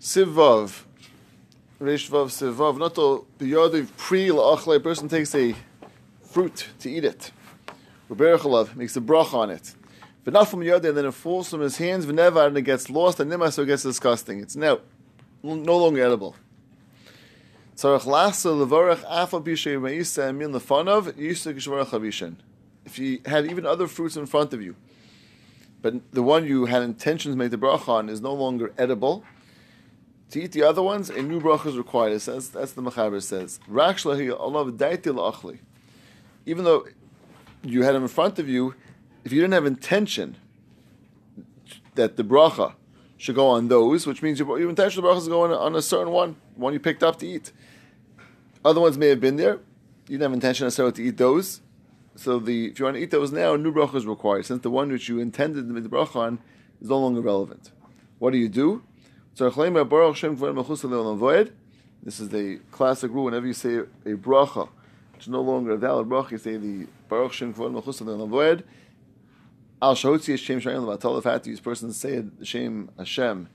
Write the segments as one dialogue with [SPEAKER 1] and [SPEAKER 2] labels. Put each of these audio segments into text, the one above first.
[SPEAKER 1] Sivav. Reshvav Sivav. Not the Yodiv Pri La'achle. A person takes a fruit to eat it. Reberachalav makes a brach on it. But not from Yodi, and then it falls from his hands, V'nevar, and it gets lost, and Nima, so it gets disgusting. It's now no longer edible. If you had even other fruits in front of you, but the one you had intentions to make the bracha on is no longer edible, to eat the other ones, a new bracha is required. It says that's the Mechaber says. Even though you had them in front of you, if you didn't have intention that the bracha should go on those, which means your, your intention of bracha is going on a certain one, one you picked up to eat. Other ones may have been there. You didn't have intention necessarily to eat those. So the if you want to eat those now, a new bracha is required, since the one which you intended to make the bracha on is no longer relevant. What do you do? This is the classic rule. Whenever you say a bracha, which is no longer a valid bracha, you say the Baruch Shem Kvod Melchus Le'olam Al Shahotzi Hashem Shayim Levatal. If had to use persons say the Shem Hashem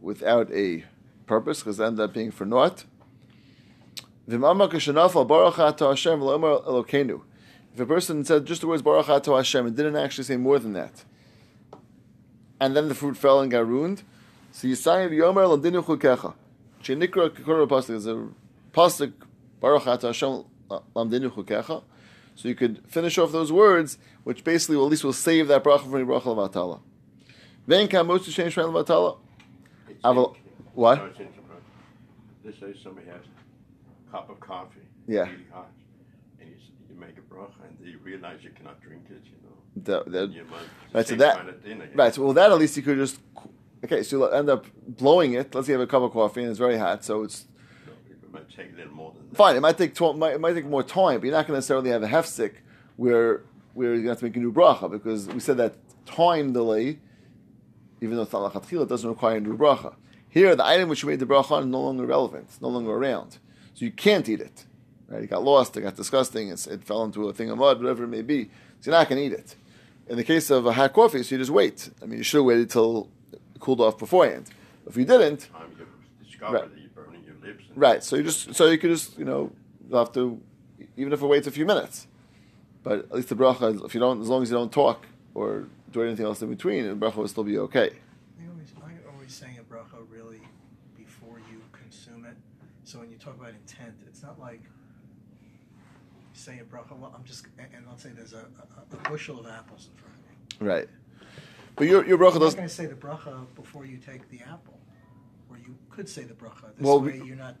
[SPEAKER 1] without a purpose, because it ended up being for naught. If a person said just the words Baruch Ato Hashem and didn't actually say more than that, and then the fruit fell and got ruined, so you say Yomer Ladinu Chukecha. Shenikra Kikura Pasuk is a pasuk Baruch Ato Hashem Lamdinu Chukecha. So you could finish off those words, which basically will, at least will save that bracha from the bracha of Atala. Then Kamosu Shem Shrein Vatala. What?
[SPEAKER 2] Let's say somebody has a cup of coffee.
[SPEAKER 1] Yeah.
[SPEAKER 2] Really hot, and you, you make a bracha, and you realize you cannot drink it. You know.
[SPEAKER 1] The, the, right. So that.
[SPEAKER 2] dinner,
[SPEAKER 1] Right. So well, that at least you could just. Okay. So you'll end up blowing it. Let's say you have a cup of coffee and it's very hot, so it's.
[SPEAKER 2] It might take a little more than that.
[SPEAKER 1] fine. It might take tw- might, it might take more time, but you're not going to necessarily have a hefsek where where you're going to have to make a new bracha because we said that time delay, even though it's not lachatchila, doesn't require a new bracha. Here, the item which you made the bracha on is no longer relevant. It's no longer around, so you can't eat it. Right? It got lost. It got disgusting. It's, it fell into a thing of mud, whatever it may be. So you're not going to eat it. In the case of a hot coffee, so you just wait. I mean, you should have waited till it cooled off beforehand. If you didn't,
[SPEAKER 2] Time you discover
[SPEAKER 1] Right.
[SPEAKER 2] that you're burning your lips. And
[SPEAKER 1] Right. So you just so you could just you know you'll have to even if it waits a few minutes, but at least the bracha if you don't as long as you don't talk or do anything else in between, the bracha will still be okay.
[SPEAKER 3] I always, I always saying a bracha really before you consume it. So when you talk about intent, it's not like you say a bracha. Well, I'm just and and let's say there's a, a, a bushel of apples in front of me.
[SPEAKER 1] Right. But your your bracha doesn't.
[SPEAKER 3] going to say the bracha before you take the apple, or you could say the bracha. This
[SPEAKER 1] Well,
[SPEAKER 3] way, you're not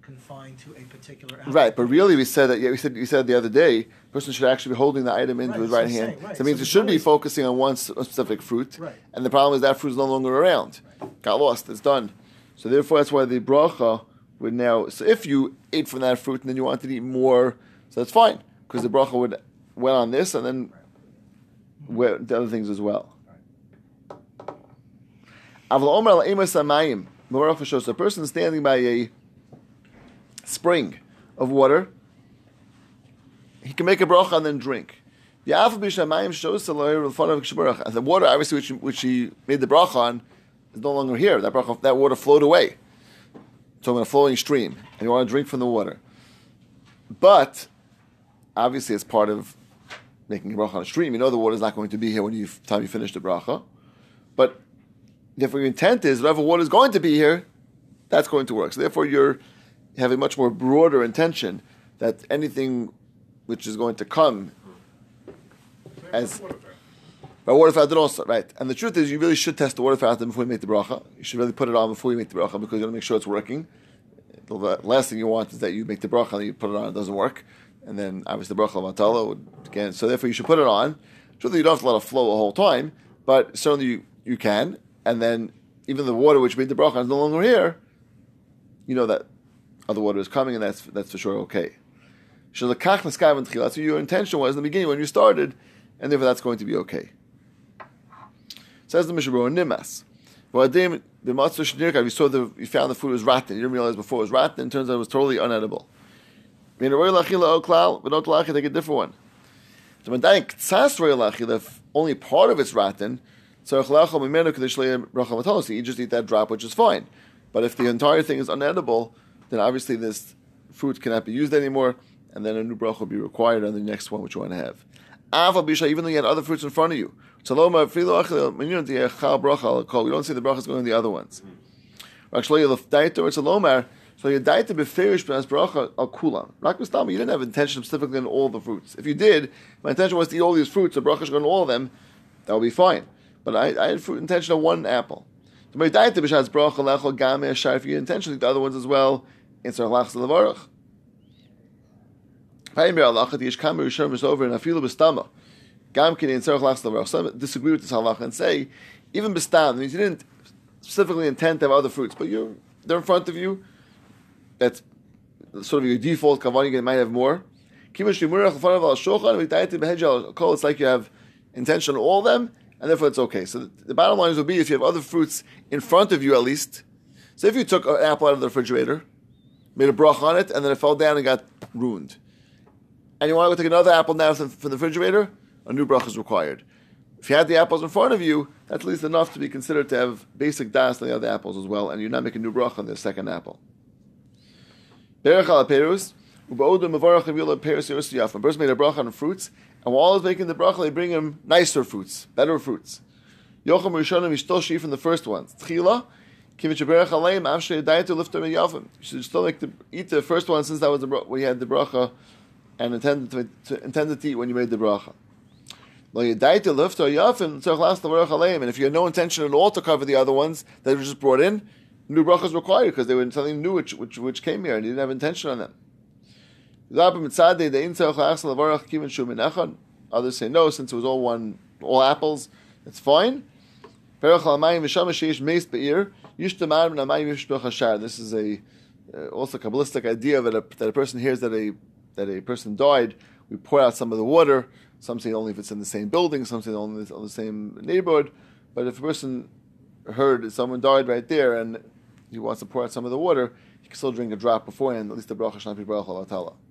[SPEAKER 3] confined to a particular apple.
[SPEAKER 1] Right, but really we said that yeah, we said you said the other day, person should actually be holding the item into
[SPEAKER 3] Right,
[SPEAKER 1] his right hand.
[SPEAKER 3] saying, right.
[SPEAKER 1] So it means
[SPEAKER 3] So
[SPEAKER 1] it should be focusing on one specific fruit.
[SPEAKER 3] Right.
[SPEAKER 1] And the problem is that fruit is no longer around. Got lost, it's done. So therefore that's why the bracha would now so if you ate from that fruit and then you wanted to eat more, so that's fine. Because the bracha would went on this and then the other things as well. Shows a person standing by a spring of water, he can make a bracha and then drink. The Alpha Bishamayim shows the of the water, obviously, which, which he made the bracha on, is no longer here. That, bracha, that water flowed away. So in a flowing stream, and you want to drink from the water. But, obviously, it's part of making a bracha on a stream. You know the water is not going to be here when you time you finish the bracha. But therefore, your intent is whatever water is going to be here, that's going to work. So therefore, you're a much more broader intention that anything which is going to come as by water fountain also, right? And the truth is, you really should test the water fountain before you make the bracha. You should really put it on before you make the bracha because you want to make sure it's working. The last thing you want is that you make the bracha and you put it on, and it doesn't work, and then obviously the bracha matala would again. So therefore, you should put it on. Truthfully, you don't have to let it flow the whole time, but certainly you, you can. And then even the water which made the bracha is no longer here. You know that other water is coming, and that's that's for sure okay. That's your intention was in the beginning when you started, and therefore that's going to be okay. Says the Mishnah Nimas. B'matzah shnirkav. You saw the you found the food was rotten. You didn't realize before it was rotten. It turns out it was totally unedible. I mean, roy lachila oh, oklal, but not lachila. Take a different one. So when only part of it's rotten. V'talos. You just eat that drop, which is fine. But if the entire thing is unedible, then obviously this fruit cannot be used anymore, and then a new bracha will be required on the next one which you want to have. Even though you had other fruits in front of you. You don't see the brachas going on the other ones. Actually, the daita or salomar. So your bracha al kulam. Rak You didn't have intention specifically on all the fruits. If you did, my intention was to eat all these fruits. The bracha should on all of them. That would be fine. But I, I had fruit intention on one apple. If you intentionally the other ones as well, in tzarech lachs Some disagree with this halacha and say, even bestam means you didn't specifically intend to have other fruits, but you they're in front of you. That's sort of your default kavan. You might have more. It's like you have intention on all of them, and therefore it's okay. So the bottom line be if you have other fruits in front of you at least. So if you took an apple out of the refrigerator, made a brach on it, and then it fell down and got ruined, and you want to go take another apple now from the refrigerator, a new bracha is required. If you had the apples in front of you, that's at least enough to be considered to have basic das on the other apples as well, and you're not making a new bracha on the second apple. Berach al person made a bracha on fruits, and while he's making the bracha, they bring him nicer fruits, better fruits. Yocham rishonim ishtoshi from the first ones. Tchila, kivich berach aleim avshe yadayatu lifter meyavim. You should still like to eat the first one since that was the when you had the bracha and intended to, to intended to eat when you made the bracha. And if you had no intention at all to cover the other ones that were just brought in, new bracha is required because they were something new which, which, which came here and you didn't have intention on them. Others say no, since it was all one, all apples, it's fine. This is a uh, also kabbalistic idea that a, that a person hears that a that a person died. We pour out some of the water some say only if it's in the same building, some say only on the same neighborhood. But if a person heard someone died right there and he wants to pour out some of the water, he can still drink a drop beforehand. At least the bracha be bracha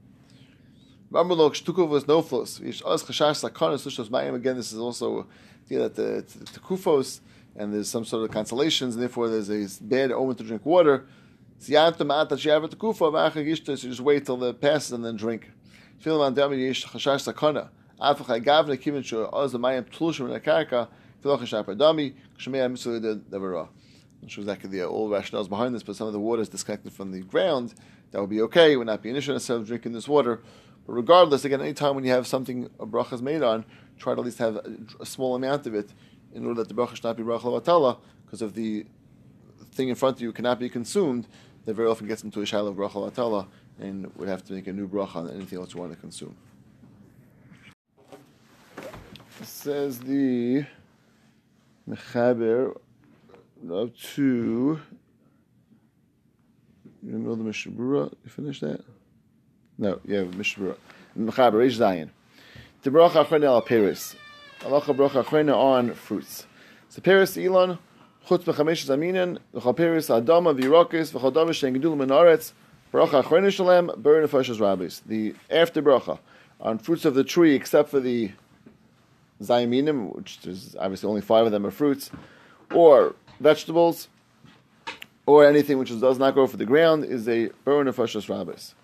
[SPEAKER 1] Remember, lo shtukov was no flows. Yish chashash sakanas sushos mayim. Again, this is also yeah, that the, the, kufos and there's some sort of consolations, and therefore there's a bad omen to drink water. So you just wait till it passes and then drink. Feel man dami yish chashash sakana. Which is exactly the all rationales behind this, but some of the water is disconnected from the ground. That would be okay. It would not be an issue of drinking this water. Regardless, again, any time when you have something a bracha is made on, try to at least have a, a small amount of it in order that the bracha should not be bracha vatala, because if the thing in front of you cannot be consumed, that very often gets into a shiloh of bracha vatala and would have to make a new bracha on anything else you want to consume says the Mechaber of two. You know the Mishnah Berurah? You finished that? No, yeah, Mishnah Berurah. Mechaber, Reish Zayin. The bracha achrena al peris. Allah bracha achrena on fruits. So peris Elon, chutz bechamesh zaminen, v'chal peris adama v'yirokis, v'chal davish shen gedul menaretz, bracha achrena shalem, burn nefashas rabbis. The after bracha on fruits of the tree, except for the zayaminim, which is obviously only five of them are fruits, or vegetables, or anything which does not grow for the ground, is a burn of fashas rabbis.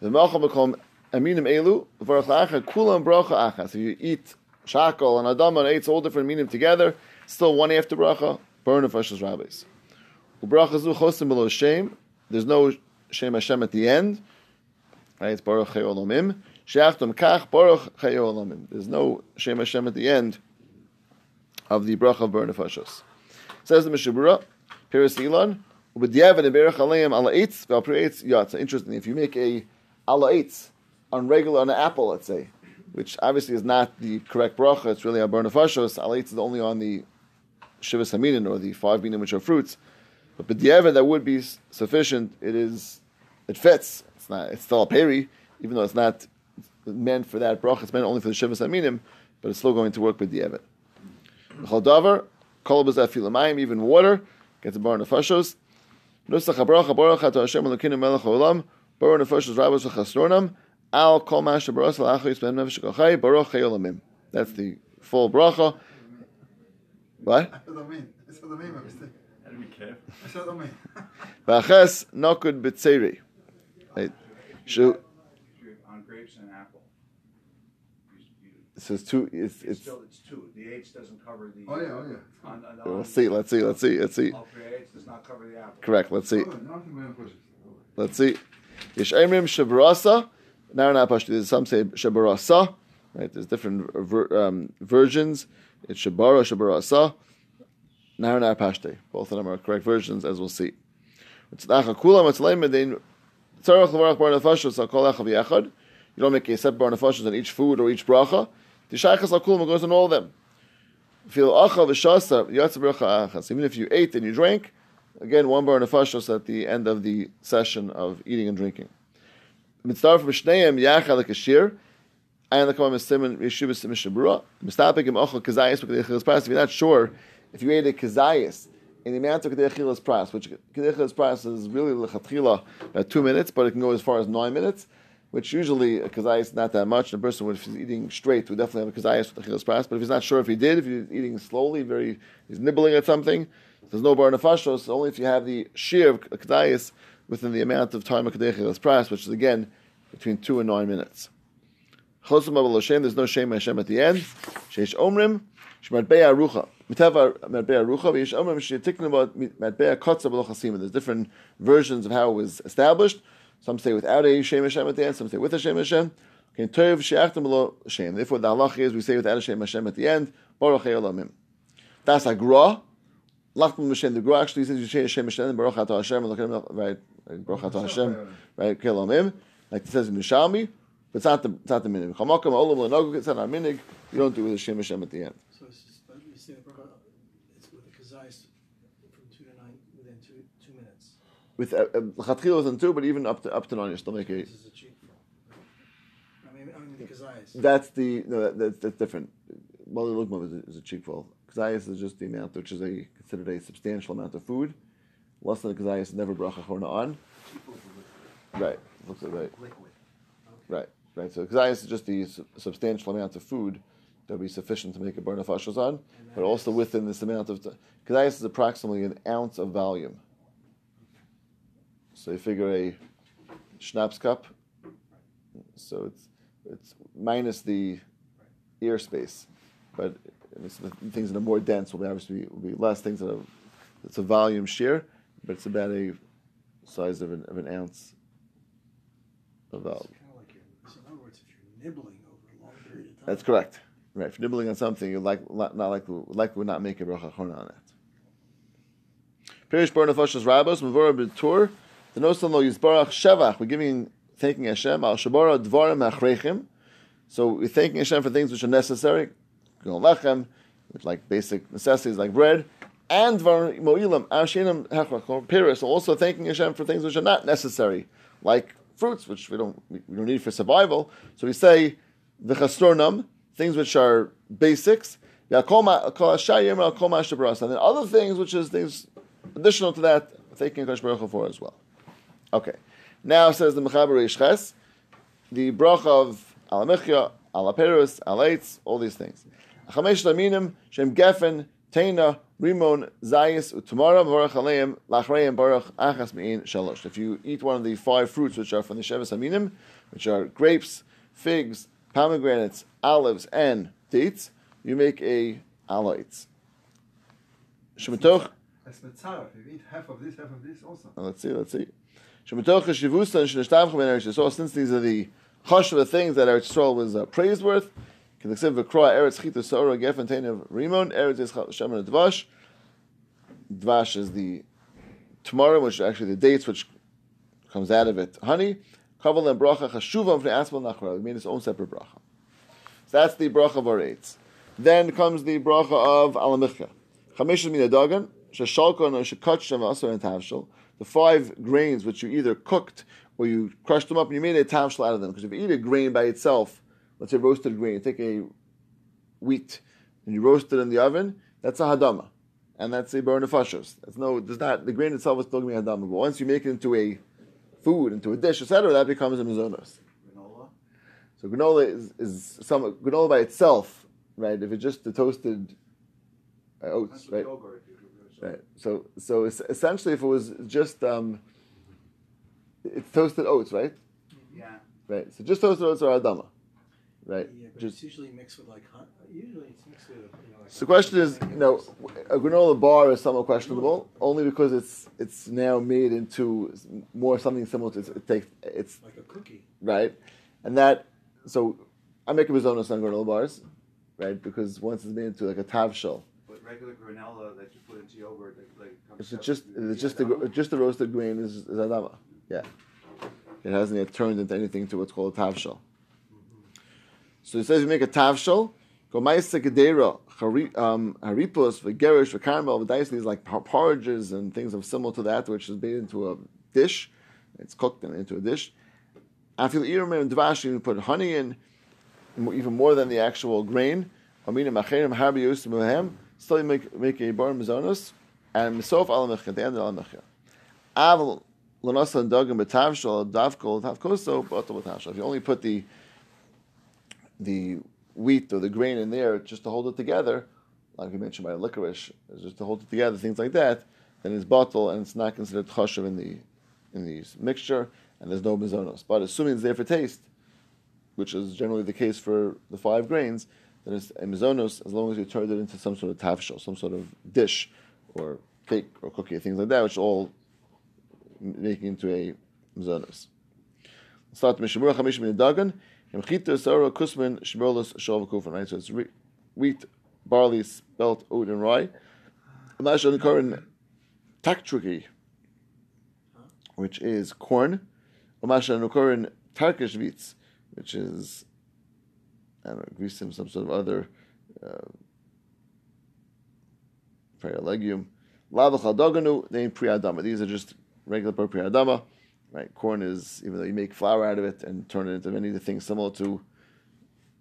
[SPEAKER 1] The malcham bekom aminim elu v'arach kulam bracha achas. If you eat shakal and adam and eight all different minim together, still one after bracha, burn of fashas rabbis. Ubracha zu chosim below shame. There's no shame Hashem at the end. Right? It's baruch olomim. kach baruch olamim. There's no Shem Hashem at the end of the bracha of burn nefashos. Says the Mishnah Berurah, Piris Elon, Ubedievet and Berach Aleim ala eitz, val pre-eitz yatz. Interesting, if you make a ala eitz on regular, on an apple, let's say, which obviously is not the correct bracha, it's really a burn nefashos, ala eitz is only on the Shivas Haminin, or the five minim which are fruits. But B'dievet, that would be sufficient. It is, it fits. It's not, it's still a peri, even though it's not meant for that bracha. It's meant only for the Shivas Aminim, but it's still going to work with the Evet. Chaldavar, kolbaz afilamayim, even water, gets a bar nefashos. Nusach habracha baruch ato Hashem elokeinu melech haolam, bar nefashos rabos v'chasronam, al kol mash baros al achos ben nefesh kochai, baruch hayolamim. That's the full bracha. What?
[SPEAKER 4] I don't mean. That's what I mean, my
[SPEAKER 2] be careful.
[SPEAKER 4] That's what I.
[SPEAKER 1] V'aches nokud b'tzeri. Right. Shu,
[SPEAKER 5] on grapes and apple. You- you-
[SPEAKER 1] it says two, it's,
[SPEAKER 5] It's
[SPEAKER 1] it's,
[SPEAKER 5] still, it's two. The H doesn't cover the.
[SPEAKER 4] Oh, yeah, oh, yeah.
[SPEAKER 5] On, on, on,
[SPEAKER 1] let's see, let's see, let's see, let's see.
[SPEAKER 5] All three H does not cover the apple.
[SPEAKER 1] Correct, let's see.
[SPEAKER 4] Oh, nothing going to push it.
[SPEAKER 1] Let's see. Yesh Emrim Shabarasa. Some say Shabarasa. Right. There's different um, versions. It's Shabara Shabarasa. Now not Pashto. Both of them are correct versions, as we'll see. Al. You don't make a separate Bar Nefashos on each food or each bracha. Tishaychas Al Kulam goes on all of them. Even if you ate and you drank, Again, one bar nefashos at the end of the session of eating and drinking. Mitzvah for Mishnayim Yachal Kashir. And the Kamam Siman Yeshuvas Mishnah Berurah. Mistapik im Ochel Kazayas Kedechilas Pras. If you're not sure if you ate a Kazayas in the amount of Kedechilas Pras, which Kedechilas Pras is really Lechatchila about two minutes, but it can go as far as nine minutes, which usually a Kazayas is not that much. And a person, if he's eating straight, would definitely have a Kazayas with Kedechilas Pras. But if he's not sure if he did, if he's eating slowly, very, he's nibbling at something, there's no bar nefashos, only if you have the shear of kedayis within the amount of time of kedechilas pras, which is again between two and nine minutes. There's no shame Hashem at the end. Sheish omrim, shmarbeya arucha. Mitava. There's different versions of how it was established. Some say without a shame Hashem at the end, some say with a shame Hashem. Therefore, the halach is we say without a shame Hashem at the end. That's a gra. Lachman Mishen, the Gra actually says you say Hashem Mishen, Baruch Ato Hashem, look at him, right? Baruch Ato Hashem, right? Kelamim, like it says in Mishalmi, but it's not the it's not the minig. Chamakam Olam Lenogu, it's not our minig. You don't do it with Hashem Hashem at the end.
[SPEAKER 3] So it's just, you say the bracha, it's with the kazayas from two to nine within two two minutes.
[SPEAKER 1] With uh, Chatchil is two, but even up to up to nine, you still make a.
[SPEAKER 3] This is a cheat. I mean, I mean the kazayas.
[SPEAKER 1] That's the no, that, that's, that's different. Well, the lugma is a, is a cheek fall. Kazayas is just the amount, which is a considered a substantial amount of food. Less than a kazayas, never bracha chorna on. Right, looks like right. Right, right. So kazayas is just the su- substantial amount of food that would be sufficient to make a burn of on, but also within this amount of kazayas is approximately an ounce of volume. So you figure a schnapps cup. So it's it's minus the ear space, but the things that are more dense will be obviously will be less. Things that are it's a volume share, but it's about a size of an of an ounce of
[SPEAKER 3] It's
[SPEAKER 1] volume.
[SPEAKER 3] kind of like so in other words, if you're nibbling over a long period of time.
[SPEAKER 1] That's correct. Right. If you're nibbling on something, you're like not likely likely would not make a bracha on that. Perish bar nefashos rabos mavora b'tur. The nosan lo yizbarach shevach. We're giving thanking Hashem al shabara dvarim achreichim. So we're thanking Hashem for things which are necessary. Gol lechem, with like basic necessities like bread, and dvarim mo'ilam ashenim hechrach Paris. Also thanking Hashem for things which are not necessary, like fruits, which we don't we don't need for survival. So we say the chastronam, things which are basics. And then other things, which is things additional to that, thanking Hakadosh Baruch for as well. Okay. Now says the Mechaber Ishches, the bracha of Alamichya, Alaperus, Alaitz, all these things. Chamesh Laminim, Shem Gefen, Teina, Rimon, Zayis, Utamara, Baruch Aleim, Lachreim, Baruch Achas Mein Shalosh. If you eat one of the five fruits which are from the Shevis Aminim, which are grapes, figs, pomegranates, olives, and dates, you make a alaitz. Shematoch,
[SPEAKER 4] It's mitzaref. You eat half of this, half of this also.
[SPEAKER 1] let's see, let's see. Shematoch shivusa shneshtamchem in Eretz Yisrael. Since these are the chashva things that Eretz Yisrael was uh, praiseworth, can the dvash. Dvash is the tomorrow, which actually the dates which comes out of it. Honey, kaval and bracha chashuvam from asmal nachra. We made its own separate bracha. So that's the bracha of our eights. Then comes the bracha of. Chamisha min adagan, sheshalkon or shekach shavasar and tavshel. The five grains which you either cooked or you crushed them up and you made a tavshel out of them. Because if you eat a grain by itself, let's say roasted grain, you take a wheat and you roast it in the oven, that's a hadama. And that's a burn of fashos. That's no, does not, the grain itself is still going to be hadama. But once you make it into a food, into a dish, etc., that becomes a mizonos.
[SPEAKER 5] Granola.
[SPEAKER 1] So granola is, is some granola by itself, right? If it's just the toasted uh, oats, right?
[SPEAKER 4] yogurt, you could do it.
[SPEAKER 1] Right. So, so es- essentially, if it was just um, it's toasted oats, right?
[SPEAKER 5] Yeah.
[SPEAKER 1] Right. So just toasted oats are adama, right?
[SPEAKER 3] Yeah, but
[SPEAKER 1] Just
[SPEAKER 3] it's usually mixed with like hot. Usually it's mixed with. You know, like
[SPEAKER 1] so the question is, you know, a granola bar is somewhat questionable, only because it's it's now made into more something similar to it takes it's
[SPEAKER 3] like a cookie.
[SPEAKER 1] right, and that so I make a risotto on granola bars, right? Because once it's made into like a tav shell,
[SPEAKER 4] But regular granola that you put into yogurt, like, like
[SPEAKER 1] It's just it's
[SPEAKER 4] the
[SPEAKER 1] just the
[SPEAKER 4] adama?
[SPEAKER 1] just the roasted grain is, is adama. Yeah, it hasn't yet turned into anything to what's called a tavshel. So it says you make a tavshel. Go ma'isa gedera hari- um, haripos v'gerish v'caramel v'daisli is like porridges and things of similar to that, which is made into a dish. It's cooked and into a dish. After the iram and dvash, you put honey in, even more than the actual grain. Still, you make make a bar mizonos and misof al mechia the end of al mechia. Aval lanasa and dagim betavshal davkol tavkoso bottle betavshal. If you only put the the wheat or the grain in there just to hold it together, like we mentioned by licorice, just to hold it together, things like that, then it's bottle and it's not considered choshev in the in the mixture, and there's no mizonos. But assuming it's there for taste, which is generally the case for the five grains, then it's a mizonos as long as you turned it into some sort of tavshel, some sort of dish, or cake or cookie, things like that, which all making into a mizonos. Start mishamur chamish min dagan. Right, so it's wheat, barley, spelt, oat, and rye. Amash Anakaran taktriki, which is corn. Amash Anakaran Turkish wheats, which is I don't know, grisim, some sort of other uh, a legume. Lava chaldoganu, name priadama. These are just regular per priadama. Right, corn is even though you make flour out of it and turn it into many of the things similar to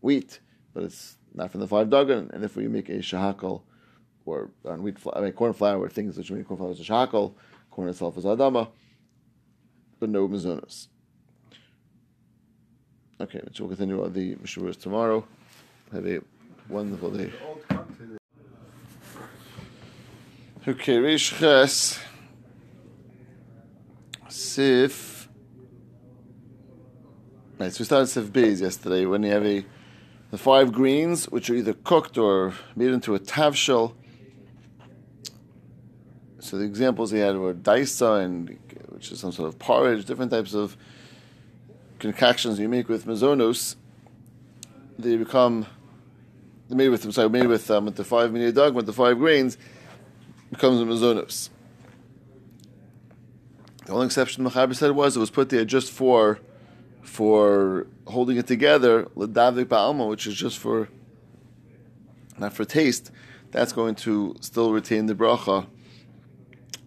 [SPEAKER 1] wheat, but it's not from the five dagan. And if we make a shahakal or on wheat flour, I mean, corn flour, things which make corn flour is a shahakal, corn itself is adama, but no mizunas. Okay, which we'll continue on the mishuras tomorrow. Have a wonderful day.
[SPEAKER 4] The old country,
[SPEAKER 1] Okay, Rish Ches. Sif. Right, so we started Sif Beis yesterday when you have a the five greens, which are either cooked or made into a tavshel. So the examples he had were daisa, and which is some sort of porridge, different types of concoctions you make with mazonos. They become made with sorry, made with um, with the five mini dog, with the five grains, becomes a mazonos. The only exception the Mechaber said was it was put there just for for holding it together, ledavik ba'alma, which is just for not for taste. That's going to still retain the bracha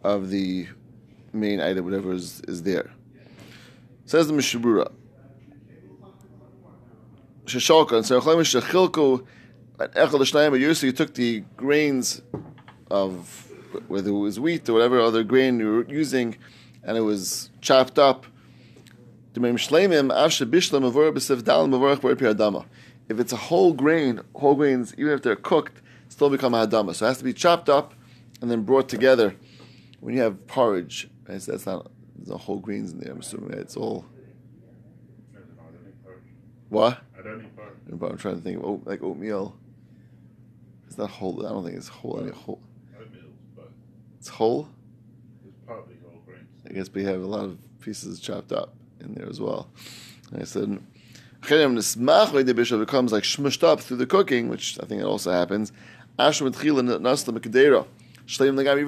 [SPEAKER 1] of the main item, whatever is, is there. Says the Mishnah Berurah. Sheshalka and Sarachlaim Shechilku at Echel Shnayim Yusa, you took the grains of whether it was wheat or whatever other grain you were using, and it was chopped up. If it's a whole grain, whole grains, even if they're cooked, still become a hadama. So it has to be chopped up and then brought together. When you have porridge, right, so that's not there's no whole grains in there. I'm assuming right? it's all
[SPEAKER 5] I don't know, I don't eat porridge.
[SPEAKER 1] what?
[SPEAKER 5] I don't eat porridge.
[SPEAKER 1] But I'm trying to think of oat, like oatmeal. It's not whole. I don't think it's whole. Mean, whole.
[SPEAKER 5] Oatmeal, but
[SPEAKER 1] It's whole.
[SPEAKER 5] it's partly whole grains.
[SPEAKER 1] I guess we have a lot of pieces chopped up in there as well. And I said, "Chenem nismach the bishop becomes like smushed up through the cooking, which I think it also happens. Even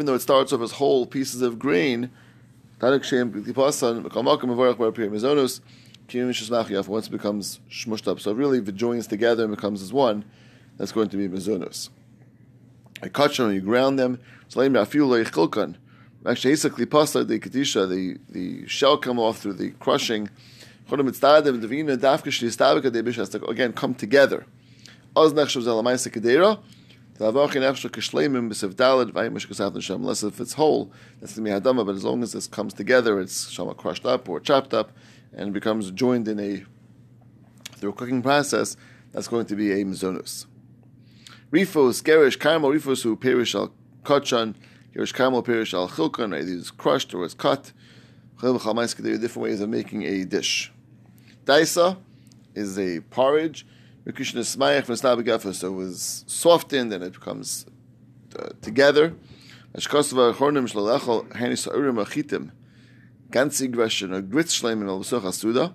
[SPEAKER 1] though it starts off as whole pieces of grain. Once it becomes smushed up, so really if it joins together and becomes as one, that's going to be mizonus. I cut them, and you ground them. Actually, pasta the kadisha, the the shell come off through the crushing. Again, come together. Unless if it's whole, that's the mihadama. But as long as this comes together, it's shama crushed up or chopped up, and becomes joined in a through a cooking process. That's going to be a mizonus. Rifus, Gerish, Carmel, Rifus, who perish al Kachan, Gerish, Carmel, perish al Chilkan, right? It's crushed or it's cut. There are different ways of making a dish. Daisa is a porridge. Rikushna Smayach from so it was softened and it becomes uh, together. Ashkosva Hornim Shalachal Hanis Urim Achitim. Ganzig Russian or Gritzschleim in Al-Besoch Asuda.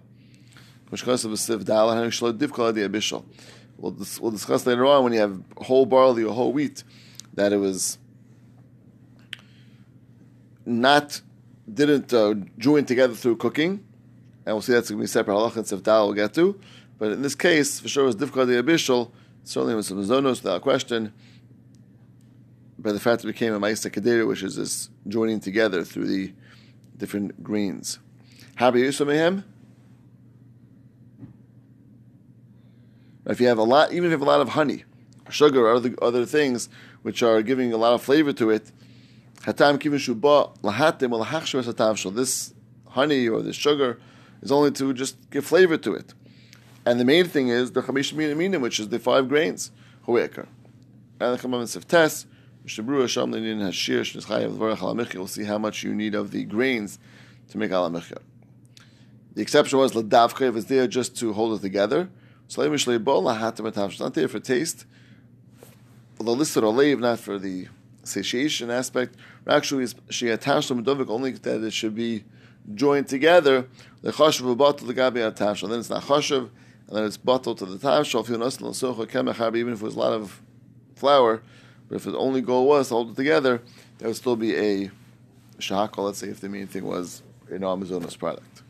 [SPEAKER 1] Ashkosva Siv Dala Hanis Shalot Divkal Adi Abishal. We'll discuss later on when you have whole barley or whole wheat that it was not didn't uh, join together through cooking, and we'll see that's going to be separate halachas of dal we'll get to. But in this case, for sure, it's difficult the abishal. Certainly, with some zonos without question. By the fact it became a ma'isa kedera, which is this joining together through the different grains. Habi Yusamehem. If you have a lot, even if you have a lot of honey, sugar, or other, other things which are giving a lot of flavor to it, hatam kivin shuba lahatim hatam This honey or this sugar is only to just give flavor to it. And the main thing is the chamish minim, which is the five grains, hoekar. And the commandments of Alamichya. We'll see how much you need of the grains to make Alamichya. The exception was Ladavka if it's there just to hold it together. It's not there for taste. Olev, not for the satiation aspect. Actually, she attached them only that it should be joined together. The chashav bottle the gabi attached. Then it's not chashav, and then it's bottled to the know, even if it was a lot of flour, but if the only goal was to hold it together, there would still be a shahakal, let's say, if the main thing was an Amazonas product.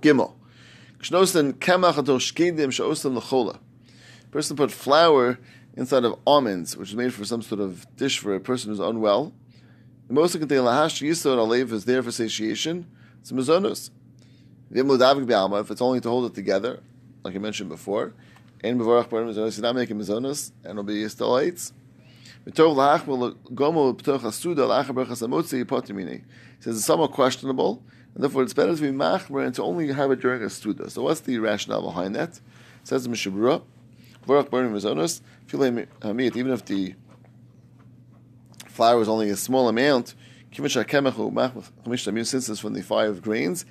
[SPEAKER 1] Gimel. Person put flour inside of almonds, which is made for some sort of dish for a person who's unwell. The most contain lahash yisod alev is there for satiation. It's mazonos. If it's only to hold it together, like I mentioned before, and bevarach bar mazonos, not making mazonos, and it'll be still eight. Says it's somewhat questionable, and therefore it's better to be machmer and to only have it during a studa. So what's the rationale behind that? It says Mishnah Berurah, Varach burning mazonos, Uh, even if the flour is only a small amount, since it's from the five grains,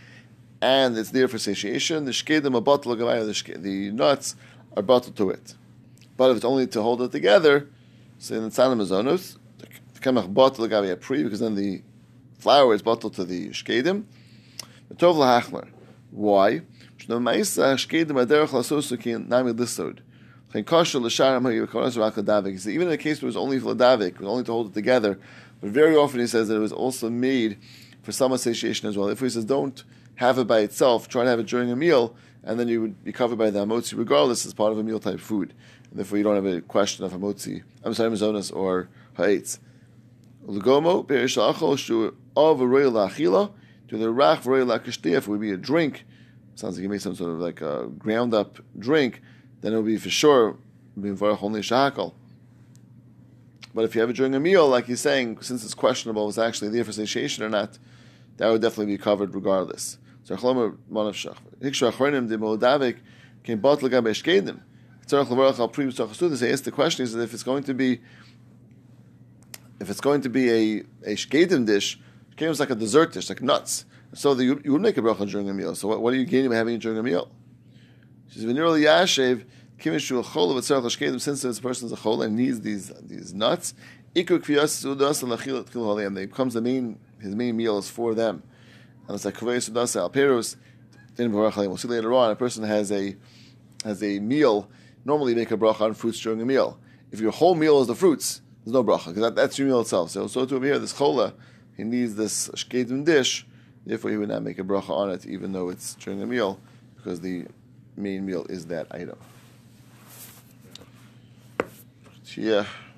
[SPEAKER 1] and it's there for satiation, the shkedim, the nuts are bottled to it. But if it's only to hold it together, so in the tzana the kemach bottle a pre, because then the flour is bottled to the shkedim. The tov lahachmer. Why? Shkedim Even in the case where it was only for Ladavik, it was only to hold it together, but very often he says that it was also made for some association as well. If he says don't have it by itself, try to have it during a meal, and then you would be covered by the hamotzi regardless as part of a meal type food. And therefore you don't have a question of hamotzi, I'm sorry, mazonas or ha'etz. Lugomo, perish la'achol, shu of royal la'achila, to the rach royal la'kishtiyah, would be a drink, sounds like you made some sort of like a ground up drink, then it will be for sure being only shahakal. But if you have it during a meal, like he's saying, since it's questionable, it's actually there for satiation or not, that would definitely be covered regardless. So Chlomer Manav the question is that if it's going to be if it's going to be a a shkedim dish, shkedim is like a dessert dish, like nuts. So the, you, would make a bracha during a meal. So what, what are you gaining by having it during a meal? She says, "V'nirli yashev kimishu chol of tzarech shkedim." Since this person's a chol and needs these these nuts, and It becomes the main his main meal is for them, and it's like kviyas sudas al perus. We'll see later on. A person has a has a meal. Normally, make a bracha on fruits during a meal. If your whole meal is the fruits, there's no bracha because that, that's your meal itself. So, so to over here, this chola, he needs this shkedim dish. Therefore, he would not make a bracha on it, even though it's during a meal, because the main meal is that item. Yeah.